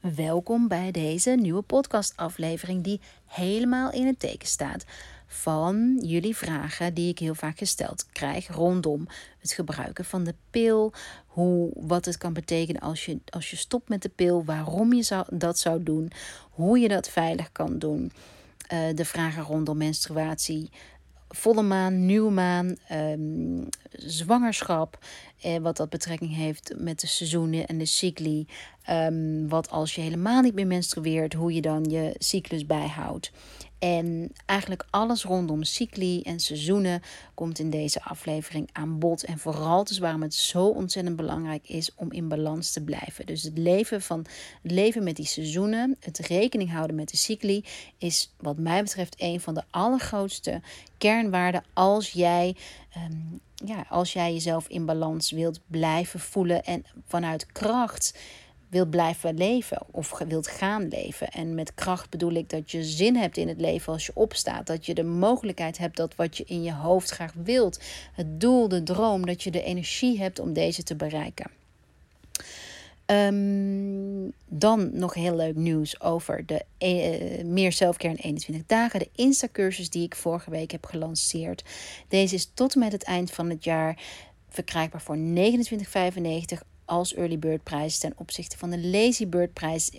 Welkom bij deze nieuwe podcastaflevering die helemaal in het teken staat van jullie vragen die ik heel vaak gesteld krijg rondom het gebruiken van de pil, hoe, wat het kan betekenen als je, als je stopt met de pil, waarom je zou, dat zou doen, hoe je dat veilig kan doen. Uh, de vragen rondom menstruatie, volle maan, nieuwe maan, um, zwangerschap. Eh, wat dat betrekking heeft met de seizoenen en de cycli. Um, wat als je helemaal niet meer menstrueert, hoe je dan je cyclus bijhoudt. En eigenlijk alles rondom cycli en seizoenen komt in deze aflevering aan bod. En vooral dus waarom het zo ontzettend belangrijk is om in balans te blijven. Dus het leven, van, het leven met die seizoenen, het rekening houden met de cycli, is wat mij betreft een van de allergrootste kernwaarden als jij, um, ja, als jij jezelf in balans wilt blijven voelen en vanuit kracht wilt blijven leven of wilt gaan leven. En met kracht bedoel ik dat je zin hebt in het leven als je opstaat. Dat je de mogelijkheid hebt dat wat je in je hoofd graag wilt, het doel, de droom, dat je de energie hebt om deze te bereiken. Um, dan nog heel leuk nieuws over de uh, meer zelfcare in 21 dagen. De Insta-cursus die ik vorige week heb gelanceerd. Deze is tot en met het eind van het jaar verkrijgbaar voor 29,95 als early bird prijs ten opzichte van de lazy bird prijs 39,95.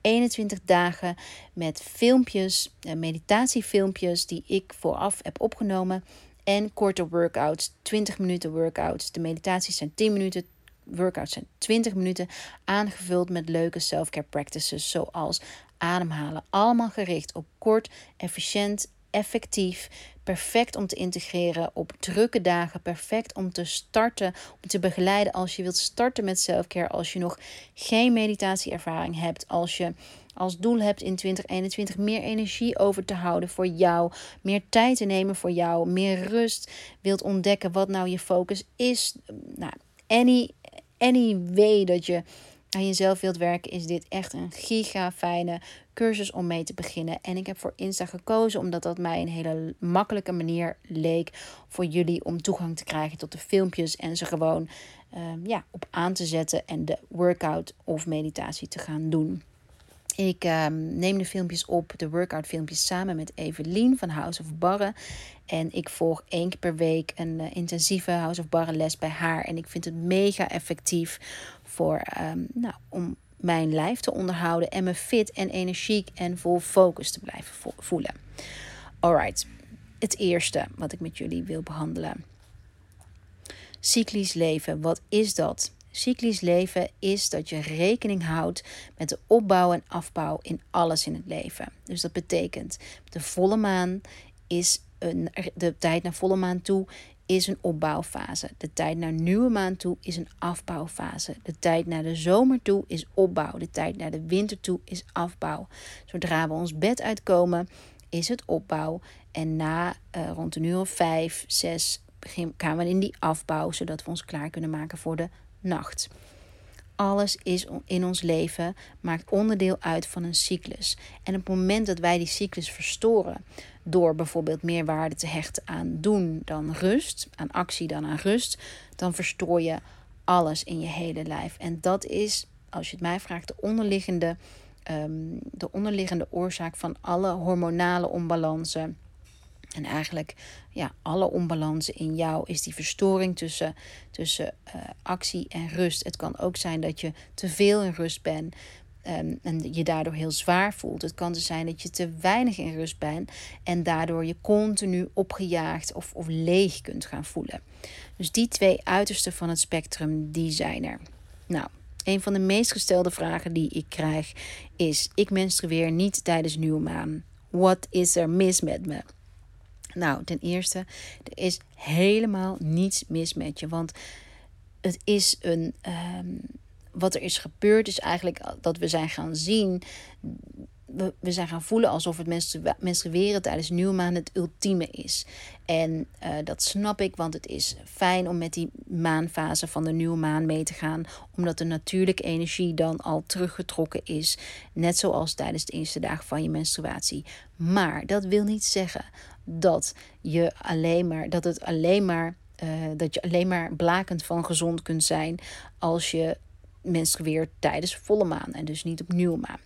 21 dagen met filmpjes, eh, meditatiefilmpjes die ik vooraf heb opgenomen en korte workouts, 20 minuten workouts. De meditaties zijn 10 minuten, workouts zijn 20 minuten, aangevuld met leuke self-care practices zoals ademhalen. Allemaal gericht op kort, efficiënt, effectief perfect om te integreren op drukke dagen, perfect om te starten, om te begeleiden als je wilt starten met selfcare, als je nog geen meditatieervaring hebt, als je als doel hebt in 2021 meer energie over te houden voor jou, meer tijd te nemen voor jou, meer rust, wilt ontdekken wat nou je focus is. Nou, any, any way dat je aan jezelf wilt werken, is dit echt een giga fijne cursus om mee te beginnen. En ik heb voor Insta gekozen omdat dat mij een hele makkelijke manier leek voor jullie om toegang te krijgen tot de filmpjes en ze gewoon ehm, ja, op aan te zetten en de workout of meditatie te gaan doen. Ik ehm, neem de filmpjes op, de workout filmpjes, samen met Evelien van House of Barren. En ik volg één keer per week een uh, intensieve House of Barren les bij haar. En ik vind het mega effectief voor, um, nou, om mijn lijf te onderhouden en me fit en energiek en vol focus te blijven voelen. Alright, het eerste wat ik met jullie wil behandelen. Cyclisch leven, wat is dat? Cyclisch leven is dat je rekening houdt met de opbouw en afbouw in alles in het leven. Dus dat betekent de volle maan is een, de tijd naar volle maan toe is een opbouwfase. De tijd naar nieuwe maan toe is een afbouwfase. De tijd naar de zomer toe is opbouw. De tijd naar de winter toe is afbouw. Zodra we ons bed uitkomen, is het opbouw. En na uh, rond een uur of vijf, zes gaan we in die afbouw, zodat we ons klaar kunnen maken voor de nacht. Alles is in ons leven maakt onderdeel uit van een cyclus. En op het moment dat wij die cyclus verstoren, door bijvoorbeeld meer waarde te hechten aan doen dan rust, aan actie dan aan rust, dan verstoor je alles in je hele lijf. En dat is, als je het mij vraagt, de onderliggende, um, de onderliggende oorzaak van alle hormonale onbalansen. En eigenlijk, ja, alle onbalansen in jou is die verstoring tussen, tussen uh, actie en rust. Het kan ook zijn dat je te veel in rust bent. Ehm, en je daardoor heel zwaar voelt. Het kan dus zijn dat je te weinig in rust bent en daardoor je continu opgejaagd of, of leeg kunt gaan voelen. Dus die twee uitersten van het spectrum, die zijn er. Nou, een van de meest gestelde vragen die ik krijg is: ik menstrueer niet tijdens nieuwe maan. Wat is er mis met me? Nou, ten eerste, er is helemaal niets mis met je, want het is een. Um, wat er is gebeurd is eigenlijk dat we zijn gaan zien. We, we zijn gaan voelen alsof het menstrueren tijdens nieuwmaan het ultieme is. En uh, dat snap ik, want het is fijn om met die maanfase van de nieuwe maan mee te gaan. Omdat de natuurlijke energie dan al teruggetrokken is. Net zoals tijdens de eerste dagen van je menstruatie. Maar dat wil niet zeggen dat je alleen maar dat het alleen maar uh, dat je alleen maar blakend van gezond kunt zijn als je menstrueert tijdens volle maan en dus niet op nieuwe maan.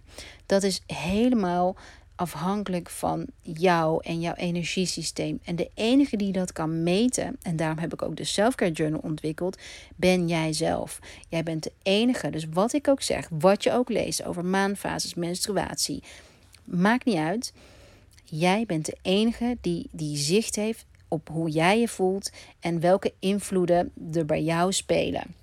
Dat is helemaal afhankelijk van jou en jouw energiesysteem. En de enige die dat kan meten, en daarom heb ik ook de Selfcare Journal ontwikkeld, ben jij zelf. Jij bent de enige. Dus wat ik ook zeg, wat je ook leest over maanfases, menstruatie, maakt niet uit. Jij bent de enige die die zicht heeft op hoe jij je voelt en welke invloeden er bij jou spelen.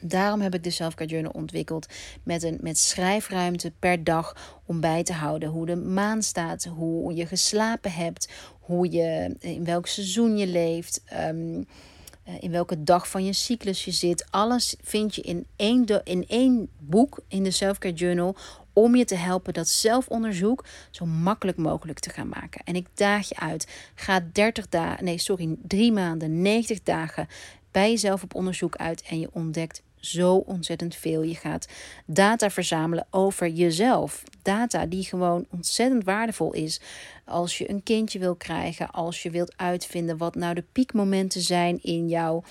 Daarom heb ik de Selfcare Journal ontwikkeld met, een, met schrijfruimte per dag om bij te houden hoe de maan staat, hoe je geslapen hebt, hoe je, in welk seizoen je leeft, ehm, eh, in welke dag van je cyclus je zit. Alles vind je in één, in één boek in de Selfcare Journal om je te helpen dat zelfonderzoek zo makkelijk mogelijk te gaan maken. En ik daag je uit. Ga 30 dagen, nee, sorry, 3 maanden, 90 dagen bij jezelf op onderzoek uit en je ontdekt zo ontzettend veel. Je gaat data verzamelen over jezelf. Data die gewoon ontzettend waardevol is als je een kindje wil krijgen, als je wilt uitvinden wat nou de piekmomenten zijn in jouw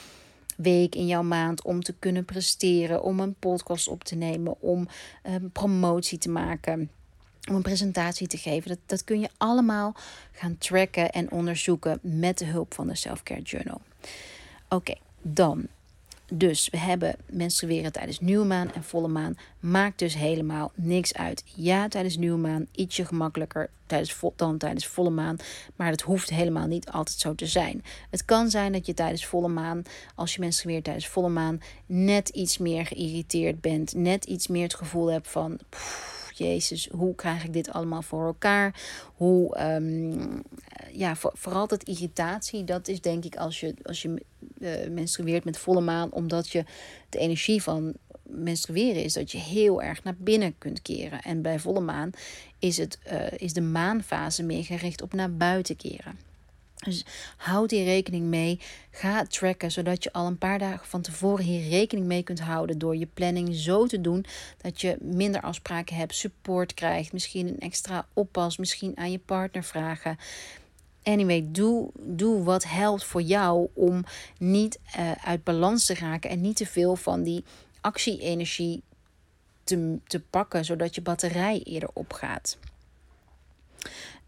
week, in jouw maand om te kunnen presteren, om een podcast op te nemen, om een promotie te maken. Om een presentatie te geven. Dat, dat kun je allemaal gaan tracken en onderzoeken met de hulp van de Self-Care Journal. Oké, dan dus we hebben menstrueren tijdens nieuwe maan en volle maan. Maakt dus helemaal niks uit. Ja, tijdens nieuwe maan ietsje gemakkelijker tijdens dan tijdens volle maan. Maar dat hoeft helemaal niet altijd zo te zijn. Het kan zijn dat je tijdens volle maan, als je menstrueert tijdens volle maan, net iets meer geïrriteerd bent. Net iets meer het gevoel hebt van. Jezus, hoe krijg ik dit allemaal voor elkaar? Hoe, um, ja, voor, vooral dat irritatie, dat is denk ik als je, als je uh, menstrueert met volle maan, omdat je de energie van menstrueren is dat je heel erg naar binnen kunt keren. En bij volle maan is, het, uh, is de maanfase meer gericht op naar buiten keren. Dus houd hier rekening mee. Ga tracken, zodat je al een paar dagen van tevoren hier rekening mee kunt houden. Door je planning zo te doen dat je minder afspraken hebt, support krijgt. Misschien een extra oppas, misschien aan je partner vragen. Anyway, doe, doe wat helpt voor jou om niet uh, uit balans te raken en niet te veel van die actie-energie te, te pakken, zodat je batterij eerder opgaat.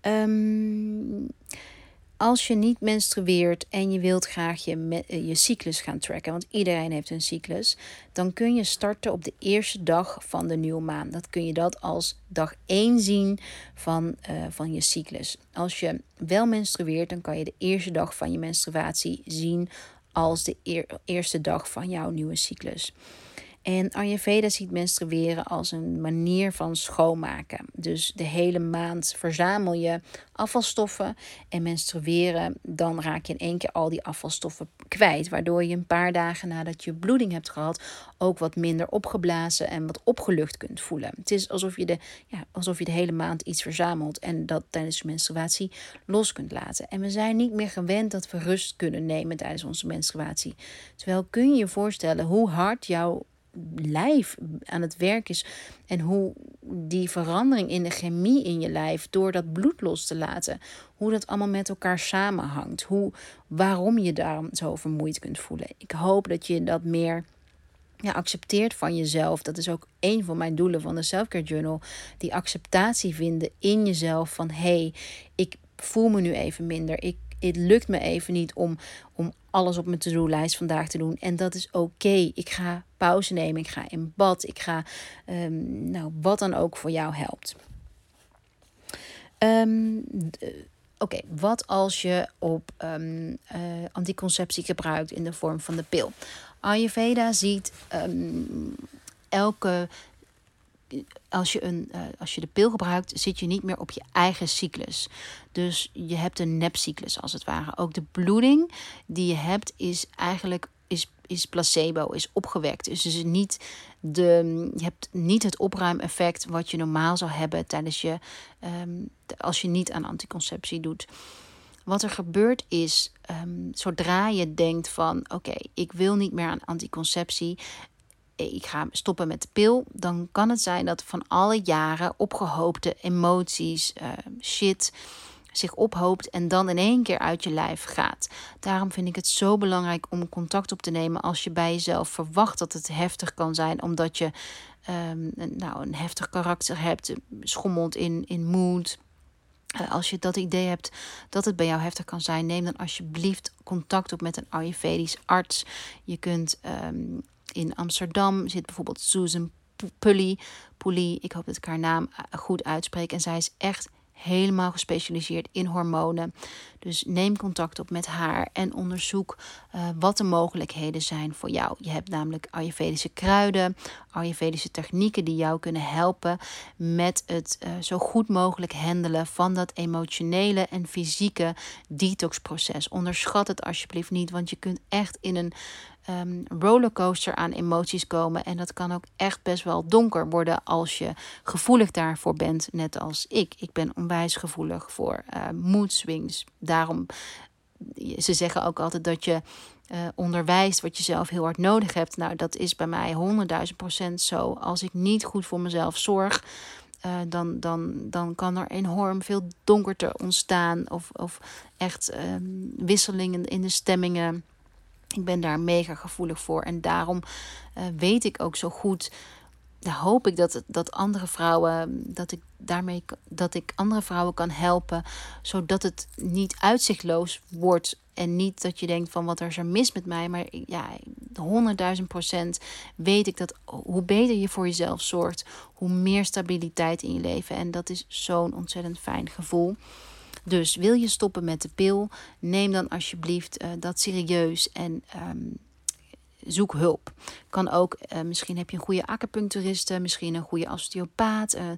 Um, als je niet menstrueert en je wilt graag je, eh, je cyclus gaan tracken, want iedereen heeft een cyclus, dan kun je starten op de eerste dag van de nieuwe maan. Dat kun je dat als dag 1 zien van, uh, van je cyclus. Als je wel menstrueert, dan kan je de eerste dag van je menstruatie zien als de eerste dag van jouw nieuwe cyclus. En Ayurveda ziet menstrueren als een manier van schoonmaken. Dus de hele maand verzamel je afvalstoffen en menstrueren, dan raak je in één keer al die afvalstoffen kwijt. Waardoor je een paar dagen nadat je bloeding hebt gehad ook wat minder opgeblazen en wat opgelucht kunt voelen. Het is alsof je de, ja, alsof je de hele maand iets verzamelt en dat tijdens menstruatie los kunt laten. En we zijn niet meer gewend dat we rust kunnen nemen tijdens onze menstruatie. Terwijl kun je je voorstellen hoe hard jouw lijf aan het werk is. En hoe die verandering in de chemie in je lijf door dat bloed los te laten, hoe dat allemaal met elkaar samenhangt. Hoe, waarom je daarom zo vermoeid kunt voelen. Ik hoop dat je dat meer ja, accepteert van jezelf. Dat is ook een van mijn doelen van de Selfcare Journal. Die acceptatie vinden in jezelf van hé, hey, ik voel me nu even minder. Ik het lukt me even niet om, om alles op mijn to-do-lijst vandaag te doen. En dat is oké. Ik ga pauze nemen. Ik ga in bad. Ik ga, um, nou, wat dan ook voor jou helpt. Um, Oké, wat als je op um, uh, anticonceptie gebruikt in de vorm van de pil? Ayurveda ziet elke als je, een, uh, als je de pil gebruikt, zit je niet meer op je eigen cyclus. Dus je hebt een nepcyclus als het ware. Ook de bloeding die je hebt is eigenlijk is, is placebo, is opgewekt. Dus is niet de, je hebt niet het opruimeffect wat je normaal zou hebben tijdens je, um, als je niet aan anticonceptie doet. Wat er gebeurt is, um, zodra je denkt van oké, ik wil niet meer aan anticonceptie, ik ga stoppen met de pil, dan kan het zijn dat van alle jaren opgehoopte emoties, uh, shit, zich ophoopt en dan in één keer uit je lijf gaat. Daarom vind ik het zo belangrijk om contact op te nemen als je bij jezelf verwacht dat het heftig kan zijn, omdat je um, nou, een heftig karakter hebt, schommelt in, in mood. Uh, als je dat idee hebt dat het bij jou heftig kan zijn, neem dan alsjeblieft contact op met een Ayurvedisch arts. Je kunt um, in Amsterdam zit bijvoorbeeld Susan Pully. Pully, ik hoop dat ik haar naam eh, goed uitspreek. En zij is echt helemaal gespecialiseerd in hormonen. Dus neem contact op met haar en onderzoek uh, wat de mogelijkheden zijn voor jou. Je hebt namelijk Ayurvedische kruiden, Ayurvedische technieken die jou kunnen helpen met het uh, zo goed mogelijk handelen van dat emotionele en fysieke detoxproces. Onderschat het alsjeblieft niet, want je kunt echt in een um, rollercoaster aan emoties komen. En dat kan ook echt best wel donker worden als je gevoelig daarvoor bent, net als ik. Ik ben onwijs gevoelig voor uh, mood swings. Daarom, ze zeggen ook altijd dat je uh, onderwijst wat je zelf heel hard nodig hebt. Nou, dat is bij mij honderdduizend procent zo. Als ik niet goed voor mezelf zorg. Dan, dan, dan kan er enorm veel donkerte ontstaan. Of, of echt um, wisselingen in de stemmingen. Ik ben daar mega gevoelig voor. En daarom uh, weet ik ook zo goed. hoop ik dat, dat andere vrouwen, dat ik daarmee dat ik andere vrouwen kan helpen. Zodat het niet uitzichtloos wordt. En niet dat je denkt van wat er is er mis met mij. Maar ja, honderdduizend procent weet ik dat hoe beter je voor jezelf zorgt, hoe meer stabiliteit in je leven. En dat is zo'n ontzettend fijn gevoel. Dus wil je stoppen met de pil, neem dan alsjeblieft uh, dat serieus en um, zoek hulp. Kan ook, uh, misschien heb je een goede acupuncturiste, misschien een goede osteopaat, uh,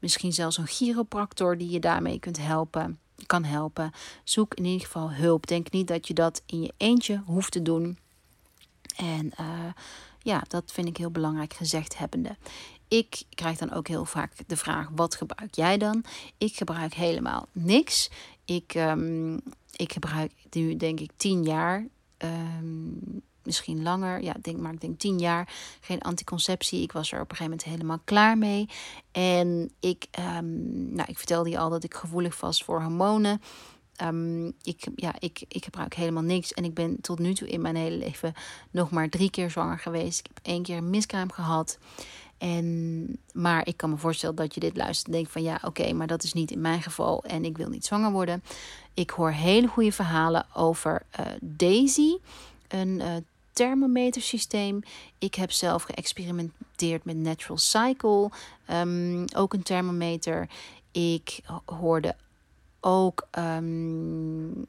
misschien zelfs een chiropractor die je daarmee kunt helpen, kan helpen. Zoek in ieder geval hulp. Denk niet dat je dat in je eentje hoeft te doen. En ja, dat vind ik heel belangrijk gezegd hebbende. Ik krijg dan ook heel vaak de vraag: wat gebruik jij dan? Ik gebruik helemaal niks. Ik, um, ik gebruik nu denk ik tien jaar. Um, misschien langer. Ja, denk, maar ik denk tien jaar geen anticonceptie. Ik was er op een gegeven moment helemaal klaar mee. En ik, um, nou, ik vertelde je al dat ik gevoelig was voor hormonen. Ik, ja, ik, ik gebruik helemaal niks. En ik ben tot nu toe in mijn hele leven nog maar drie keer zwanger geweest. Ik heb één keer een miskraam gehad. En, maar ik kan me voorstellen dat je dit luistert en denkt van ja, oké, maar dat is niet in mijn geval en ik wil niet zwanger worden. Ik hoor hele goede verhalen over uh, Daisy, een uh, thermometersysteem. Ik heb zelf geëxperimenteerd met Natural Cycle, um, ook een thermometer. Ik hoorde ook, um,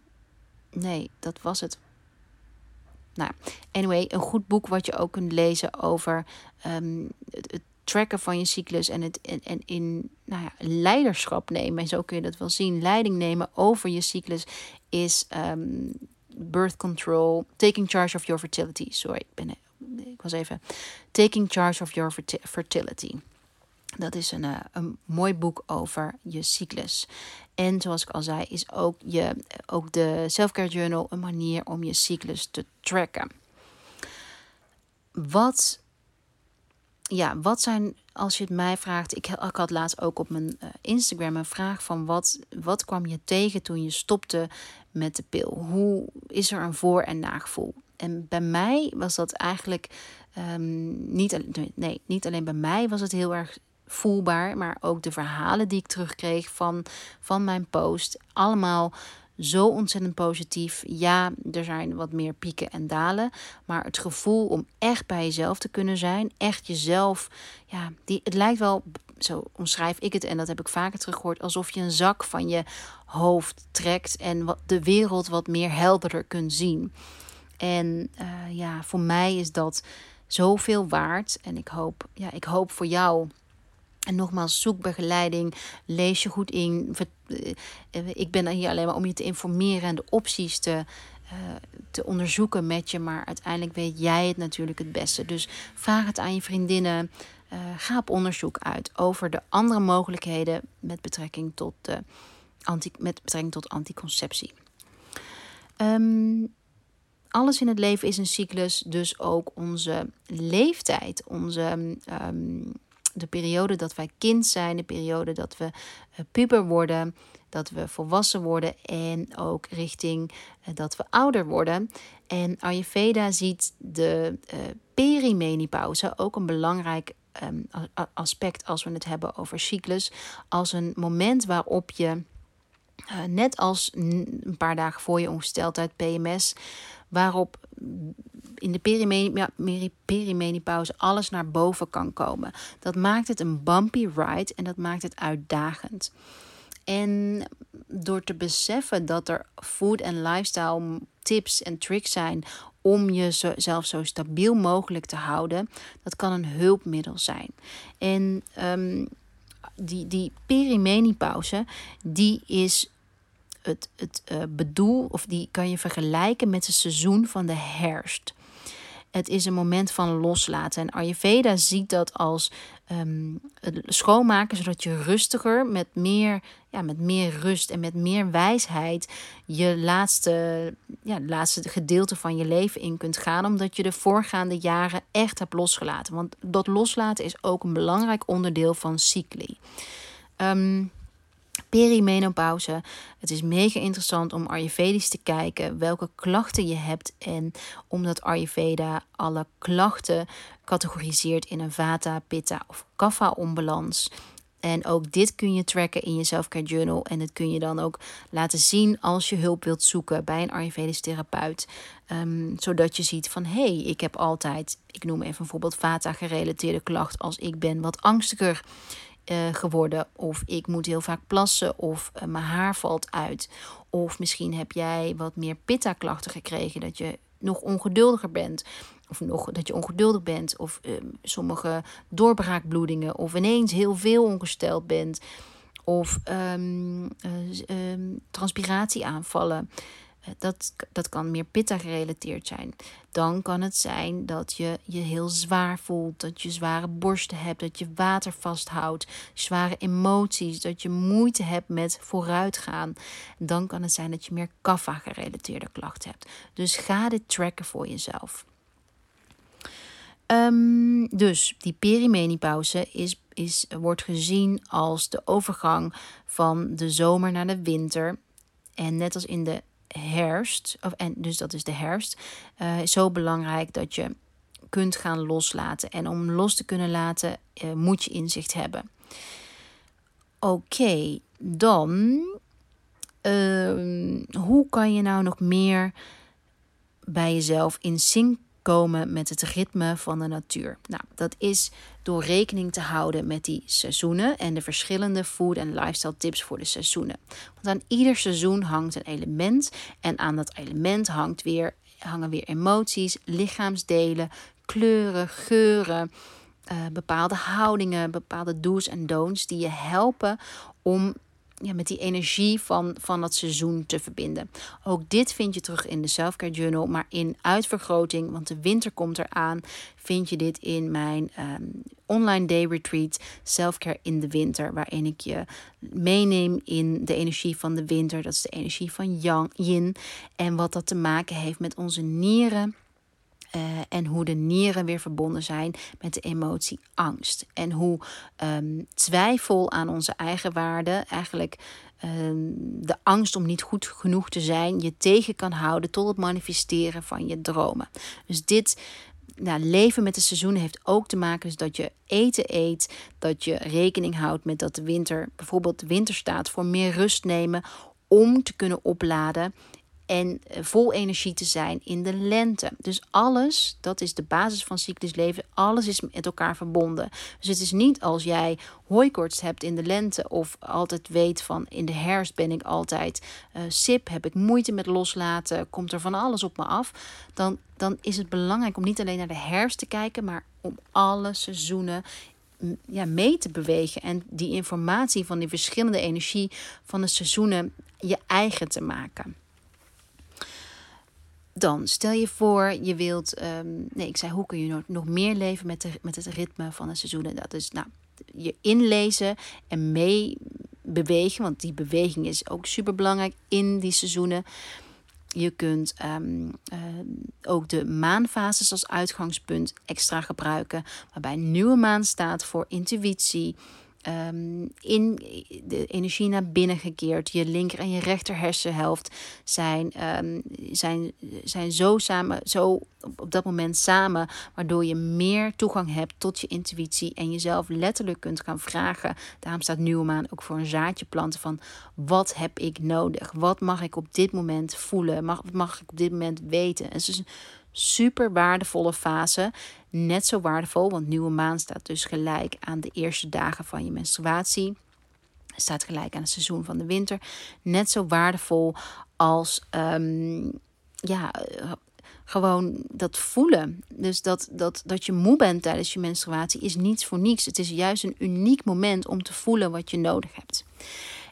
nee, dat was het. Nou, anyway, een goed boek wat je ook kunt lezen over um, het, tracken van je cyclus en het en, en in nou ja, leiderschap nemen. En zo kun je dat wel zien. Leiding nemen over je cyclus is um, birth control, taking charge of your fertility. Sorry, ik, ben, ik was even. Taking charge of your fertility. Dat is een, uh, een mooi boek over je cyclus. En zoals ik al zei, is ook, je, ook de Selfcare Journal een manier om je cyclus te tracken. Wat, ja, wat zijn, als je het mij vraagt, ik, had laatst ook op mijn uh, Instagram een vraag van wat, wat kwam je tegen toen je stopte met de pil? Hoe is er een voor- en nagevoel? En bij mij was dat eigenlijk um, niet, nee, niet alleen bij mij was het heel erg voelbaar. Maar ook de verhalen die ik terugkreeg van, van mijn post. Allemaal zo ontzettend positief. Ja, er zijn wat meer pieken en dalen. Maar het gevoel om echt bij jezelf te kunnen zijn. Echt jezelf. Ja, die, het lijkt wel, zo omschrijf ik het. En dat heb ik vaker teruggehoord. Alsof je een zak van je hoofd trekt. En wat, de wereld wat meer helderder kunt zien. En uh, ja, voor mij is dat zoveel waard. En ik hoop, ja, ik hoop voor jou en nogmaals, zoek begeleiding, lees je goed in. Eh, ik ben hier alleen maar om je te informeren en de opties te, uh, te onderzoeken met je. Maar uiteindelijk weet jij het natuurlijk het beste. Dus vraag het aan je vriendinnen. Uh, ga op onderzoek uit over de andere mogelijkheden met betrekking tot, anti, met betrekking tot anticonceptie. Um, alles in het leven is een cyclus, dus ook onze leeftijd, onze um, de periode dat wij kind zijn, de periode dat we uh, puber worden, dat we volwassen worden en ook richting uh, dat we ouder worden. En Ayurveda ziet de uh, perimenopauze ook een belangrijk um, aspect als we het hebben over cyclus, als een moment waarop je net als een paar dagen voor je ongesteldheid PMS, waarop in de perimenopauze alles naar boven kan komen. Dat maakt het een bumpy ride en dat maakt het uitdagend. En door te beseffen dat er food en lifestyle tips en tricks zijn om jezelf zo stabiel mogelijk te houden, dat kan een hulpmiddel zijn. En um, die, die perimenopauze, die is het, het uh, bedoel, of die kan je vergelijken met het seizoen van de herfst. Het is een moment van loslaten. En Ayurveda ziet dat als um, schoonmaken, zodat je rustiger, met meer, ja, met meer rust en met meer wijsheid je laatste, ja, laatste gedeelte van je leven in kunt gaan. Omdat je de voorgaande jaren echt hebt losgelaten. Want dat loslaten is ook een belangrijk onderdeel van cycli. Perimenopauze. Het is mega interessant om Ayurvedisch te kijken welke klachten je hebt. En omdat Ayurveda alle klachten categoriseert in een Vata, Pitta of Kapha onbalans. En ook dit kun je tracken in je Selfcare Journal. En dat kun je dan ook laten zien als je hulp wilt zoeken bij een Ayurvedisch therapeut. Um, zodat je ziet van hé, hey, ik heb altijd, ik noem even een voorbeeld, Vata gerelateerde klacht als ik ben wat angstiger uh, geworden. Of ik moet heel vaak plassen. Of uh, mijn haar valt uit. Of misschien heb jij wat meer pitta-klachten gekregen. Dat je nog ongeduldiger bent. Of nog dat je ongeduldig bent. Of uh, sommige doorbraakbloedingen. Of ineens heel veel ongesteld bent. Of um, um, transpiratieaanvallen. Dat, dat kan meer pitta gerelateerd zijn. Dan kan het zijn dat je je heel zwaar voelt, dat je zware borsten hebt, dat je water vasthoudt, zware emoties, dat je moeite hebt met vooruitgaan. Dan kan het zijn dat je meer kaffa gerelateerde klachten hebt. Dus ga dit tracken voor jezelf. Um, dus die perimenopauze is, is, wordt gezien als de overgang van de zomer naar de winter. En net als in de herfst, of, en dus dat is de herfst, uh, zo belangrijk dat je kunt gaan loslaten. En om los te kunnen laten, uh, moet je inzicht hebben. Oké, dan uh, hoe kan je nou nog meer bij jezelf in sync komen met het ritme van de natuur. Nou, dat is door rekening te houden met die seizoenen en de verschillende food en lifestyle tips voor de seizoenen. Want aan ieder seizoen hangt een element en aan dat element hangt weer, hangen weer emoties, lichaamsdelen, kleuren, geuren. Uh, bepaalde houdingen, bepaalde do's en don'ts die je helpen om ja, met die energie van, van dat seizoen te verbinden. Ook dit vind je terug in de Selfcare Journal, maar in uitvergroting, want de winter komt eraan, vind je dit in mijn um, online day retreat Selfcare in de winter, waarin ik je meeneem in de energie van de winter. Dat is de energie van yang, yin en wat dat te maken heeft met onze nieren uh, en hoe de nieren weer verbonden zijn met de emotie angst. En hoe um, twijfel aan onze eigen waarde eigenlijk um, de angst om niet goed genoeg te zijn je tegen kan houden tot het manifesteren van je dromen. Dus dit nou, leven met de seizoenen heeft ook te maken dus dat je eten eet, dat je rekening houdt met dat de winter, bijvoorbeeld de winter staat voor meer rust nemen om te kunnen opladen en eh, vol energie te zijn in de lente. Dus alles, dat is de basis van cyclisch leven, alles is met elkaar verbonden. Dus het is niet als jij hooikoorts hebt in de lente of altijd weet van in de herfst ben ik altijd uh, sip, heb ik moeite met loslaten, komt er van alles op me af, dan, dan is het belangrijk om niet alleen naar de herfst te kijken, maar om alle seizoenen ja, mee te bewegen en die informatie van die verschillende energie van de seizoenen je eigen te maken. Dan stel je voor, je wilt. Um, nee, ik zei, hoe kun je nog, meer leven met, de, met het ritme van de seizoenen? Dat is nou, je inlezen en mee bewegen. Want die beweging is ook super belangrijk in die seizoenen. Je kunt ehm, eh, ook de maanfases als uitgangspunt extra gebruiken, waarbij nieuwe maan staat voor intuïtie, Ehm, in de energie naar binnen gekeerd. Je linker en je rechter hersenhelft zijn, um, zijn, zijn zo samen, zo op dat moment samen, waardoor je meer toegang hebt tot je intuïtie en jezelf letterlijk kunt gaan vragen. Daarom staat nieuwe maan ook voor een zaadje planten van wat heb ik nodig? Wat mag ik op dit moment voelen? Mag, wat mag ik op dit moment weten? Het is dus een super waardevolle fase net zo waardevol, want nieuwe maan staat dus gelijk aan de eerste dagen van je menstruatie. Staat gelijk aan het seizoen van de winter. Net zo waardevol als um, ja, gewoon dat voelen. Dus dat, dat, dat je moe bent tijdens je menstruatie is niets voor niets. Het is juist een uniek moment om te voelen wat je nodig hebt.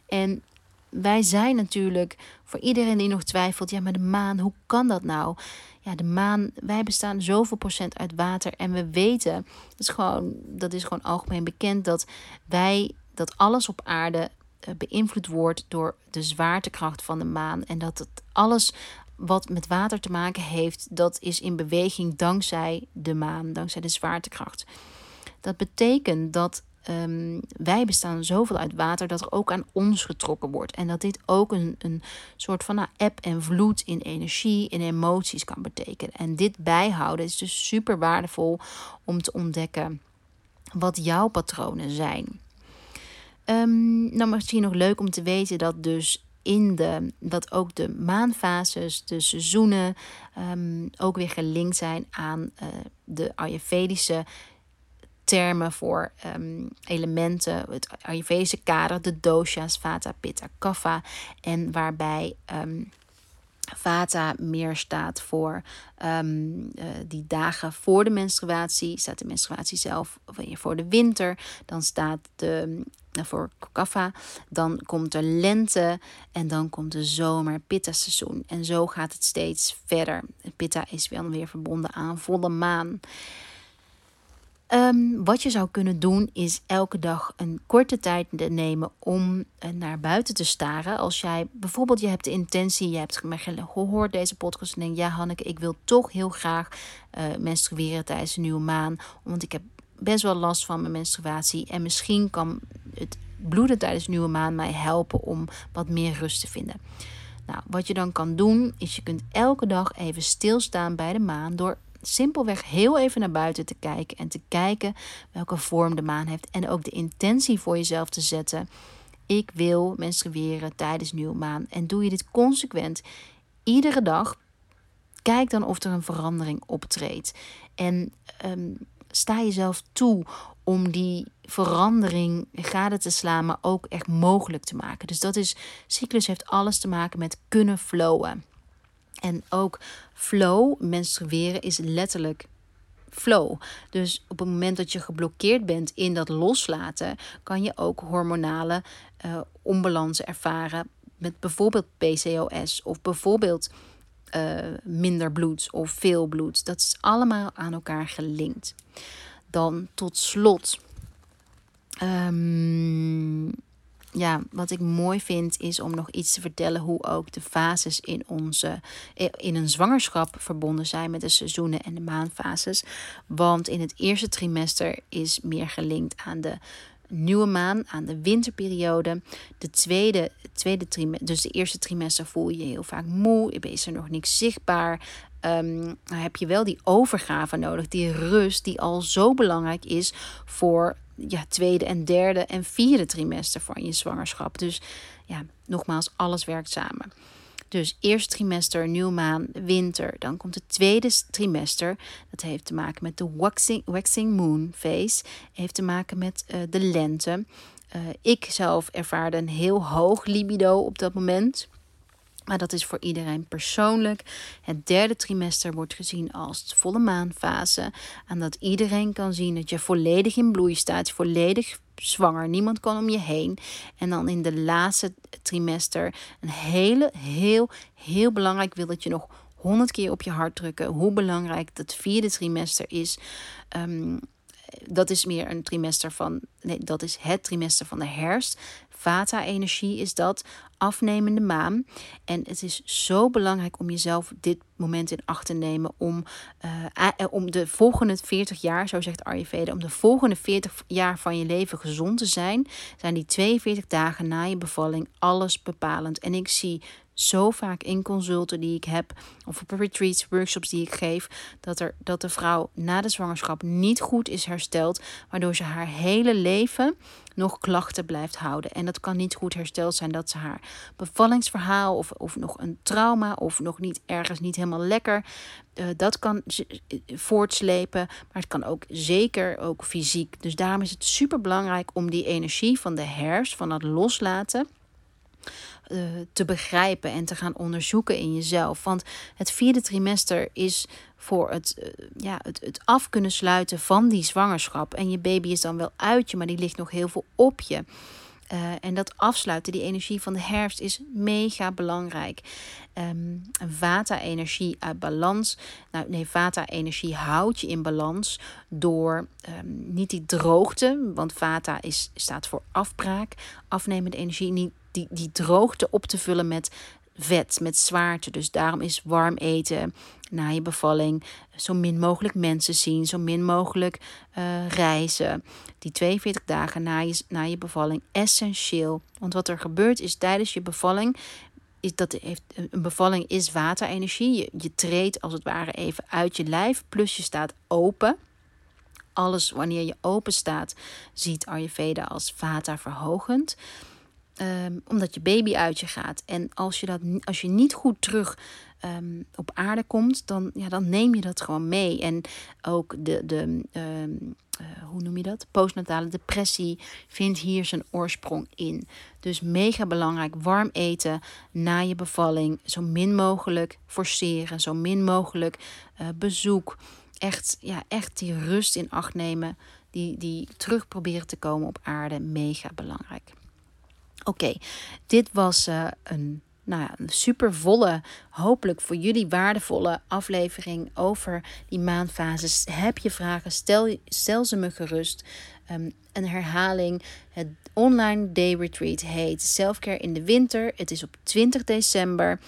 En wij zijn natuurlijk, voor iedereen die nog twijfelt, ja, maar de maan, hoe kan dat nou? Ja, de maan, wij bestaan zoveel procent uit water. En we weten, dat is gewoon, dat is gewoon algemeen bekend, dat wij, dat alles op aarde eh, beïnvloed wordt door de zwaartekracht van de maan. En dat het alles wat met water te maken heeft, dat is in beweging dankzij de maan, dankzij de zwaartekracht. Dat betekent dat um, wij bestaan zoveel uit water dat er ook aan ons getrokken wordt. En dat dit ook een, een soort van nou, eb en vloed in energie, in emoties kan betekenen. En dit bijhouden is dus super waardevol om te ontdekken wat jouw patronen zijn. Um, nou, misschien nog leuk om te weten dat dus in de, dat ook de maanfases, de seizoenen, um, ook weer gelinkt zijn aan uh, de Ayurvedische termen voor um, elementen, het Ayurvedische kader, de dosha's, Vata, Pitta, Kapha. En waarbij um, Vata meer staat voor um, uh, die dagen voor de menstruatie, staat de menstruatie zelf voor de winter. Dan staat de voor Kapha. Dan komt er lente en dan komt de zomer, Pitta seizoen. En zo gaat het steeds verder. Pitta is wel weer verbonden aan volle maan. Um, wat je zou kunnen doen is elke dag een korte tijd nemen om uh, naar buiten te staren. Als jij bijvoorbeeld je hebt de intentie, je hebt gehoord deze podcast en denkt ja Hanneke, ik wil toch heel graag uh, menstrueren tijdens de nieuwe maan, want ik heb best wel last van mijn menstruatie en misschien kan het bloeden tijdens de nieuwe maan mij helpen om wat meer rust te vinden. Nou, wat je dan kan doen is je kunt elke dag even stilstaan bij de maan door simpelweg heel even naar buiten te kijken en te kijken welke vorm de maan heeft. En ook de intentie voor jezelf te zetten. Ik wil menstrueren tijdens nieuwe maan. En doe je dit consequent iedere dag, kijk dan of er een verandering optreedt. En um, sta jezelf toe om die verandering gade te slaan, maar ook echt mogelijk te maken. Dus dat is, cyclus heeft alles te maken met kunnen flowen. En ook flow, menstrueren, is letterlijk flow. Dus op het moment dat je geblokkeerd bent in dat loslaten, kan je ook hormonale uh, onbalansen ervaren. Met bijvoorbeeld PCOS of bijvoorbeeld uh, minder bloed of veel bloed. Dat is allemaal aan elkaar gelinkt. Dan tot slot. Um, ja, wat ik mooi vind is om nog iets te vertellen hoe ook de fases in onze in een zwangerschap verbonden zijn met de seizoenen en de maanfases. Want in het eerste trimester is meer gelinkt aan de nieuwe maan, aan de winterperiode. De tweede, tweede trimester, dus de eerste trimester voel je je heel vaak moe, is er nog niks zichtbaar. Um, dan heb je wel die overgave nodig, die rust die al zo belangrijk is voor ja, tweede en derde en vierde trimester van je zwangerschap. Dus ja, nogmaals, alles werkt samen. Dus eerste trimester, nieuwmaan, winter. Dan komt het tweede trimester. Dat heeft te maken met de waxing, waxing moon phase. Heeft te maken met uh, de lente. Uh, ik zelf ervaarde een heel hoog libido op dat moment. Maar dat is voor iedereen persoonlijk. Het derde trimester wordt gezien als volle maanfase. En dat iedereen kan zien dat je volledig in bloei staat, volledig zwanger. Niemand kan om je heen. En dan in de laatste trimester een hele, heel, heel belangrijk wil dat je nog honderd keer op je hart drukken. Hoe belangrijk dat vierde trimester is. Um, dat is meer een trimester van. Nee, dat is het trimester van de herfst. Vata-energie is dat, afnemende maan. En het is zo belangrijk om jezelf dit moment in acht te nemen om, uh, om de volgende 40 jaar, zo zegt Ayurveda, om de volgende 40 jaar van je leven gezond te zijn, zijn die 42 dagen na je bevalling alles bepalend. En ik zie zo vaak in consulten die ik heb, of op retreats, workshops die ik geef, dat, er, dat de vrouw na de zwangerschap niet goed is hersteld, waardoor ze haar hele leven nog klachten blijft houden. En dat kan niet goed hersteld zijn dat ze haar bevallingsverhaal of, of nog een trauma of nog niet ergens niet helemaal lekker, uh, dat kan voortslepen, maar het kan ook zeker ook fysiek. Dus daarom is het super belangrijk om die energie van de herfst, van dat loslaten uh, te begrijpen en te gaan onderzoeken in jezelf. Want het vierde trimester is voor het, uh, ja, het, het af kunnen sluiten van die zwangerschap. En je baby is dan wel uit je, maar die ligt nog heel veel op je. Uh, en dat afsluiten, die energie van de herfst, is mega belangrijk. Um, Vata-energie uit balans. Nou, nee, Vata-energie houdt je in balans door um, niet die droogte, want Vata is, staat voor afbraak, afnemende energie, niet die, die droogte op te vullen met vet, met zwaarte. Dus daarom is warm eten na je bevalling, zo min mogelijk mensen zien, zo min mogelijk uh, reizen. Die 42 dagen na je, na je bevalling essentieel. Want wat er gebeurt is tijdens je bevalling. Is dat heeft, een bevalling is waterenergie. Je, je treedt als het ware even uit je lijf. Plus je staat open. Alles wanneer je open staat, ziet Ayurveda als vata verhogend. Um, omdat je baby uit je gaat. En als je, dat, als je niet goed terug um, op aarde komt, dan, ja, dan neem je dat gewoon mee. En ook de, de um, uh, hoe noem je dat? Postnatale depressie vindt hier zijn oorsprong in. Dus mega belangrijk, warm eten na je bevalling. Zo min mogelijk forceren, zo min mogelijk uh, bezoek. Echt, ja, echt die rust in acht nemen. Die, die terug proberen te komen op aarde. Mega belangrijk. Oké, dit was uh, een nou ja, een super volle, hopelijk voor jullie waardevolle aflevering over die maandfases. Heb je vragen? Stel, ze me gerust. Um, een herhaling. Het online day retreat heet Selfcare in de winter. Het is op 20 december.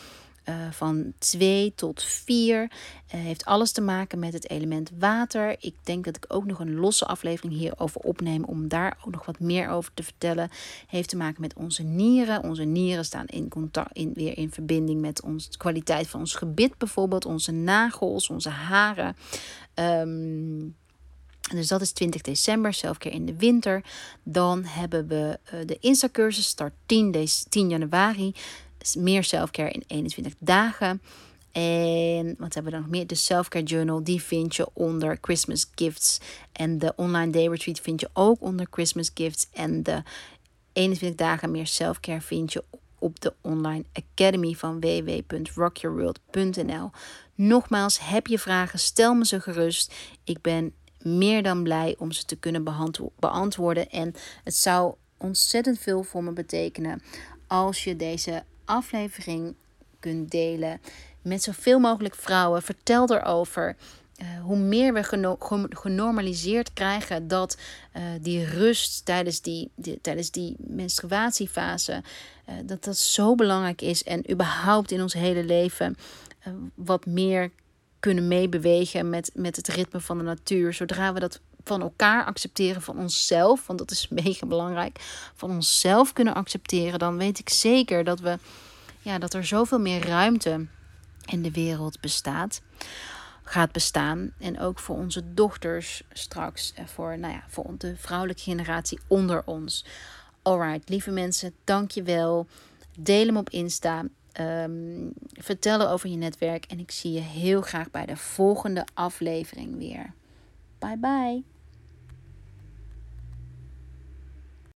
Uh, van 2 tot 4. Uh, eh, heeft alles te maken met het element water. Ik denk dat ik ook nog een losse aflevering hierover opneem om daar ook nog wat meer over te vertellen. Heeft te maken met onze nieren. Onze nieren staan in contact, in, weer in verbinding met ons, de kwaliteit van ons gebit bijvoorbeeld, onze nagels, onze haren. Um, dus dat is 20 december, zelfkeer in de winter. Dan hebben we uh, de Insta-cursus, start 10, 10 januari meer selfcare in 21 dagen. En wat hebben we dan nog meer? De Selfcare Journal, die vind je onder Christmas Gifts. En de Online Day Retreat vind je ook onder Christmas Gifts. En de 21 dagen meer selfcare vind je op de Online Academy van www.rockyourworld.nl. Nogmaals, heb je vragen? Stel me ze gerust. Ik ben meer dan blij om ze te kunnen beantwoorden. En het zou ontzettend veel voor me betekenen als je deze aflevering kunt delen met zoveel mogelijk vrouwen. Vertel erover. Uh, hoe meer we geno genormaliseerd krijgen dat uh, die rust tijdens die, tijdens die menstruatiefase, uh, dat dat zo belangrijk is. En überhaupt in ons hele leven wat meer kunnen meebewegen met, met het ritme van de natuur. Zodra we dat van elkaar accepteren, van onszelf, want dat is mega belangrijk, van onszelf kunnen accepteren, dan weet ik zeker dat we ja, dat er zoveel meer ruimte in de wereld bestaat, gaat bestaan. En ook voor onze dochters straks, eh, voor, nou ja, voor de vrouwelijke generatie onder ons. Alright, lieve mensen, dank je wel. Deel hem op Insta. Um, vertel over je netwerk. En ik zie je heel graag bij de volgende aflevering weer. Bye bye.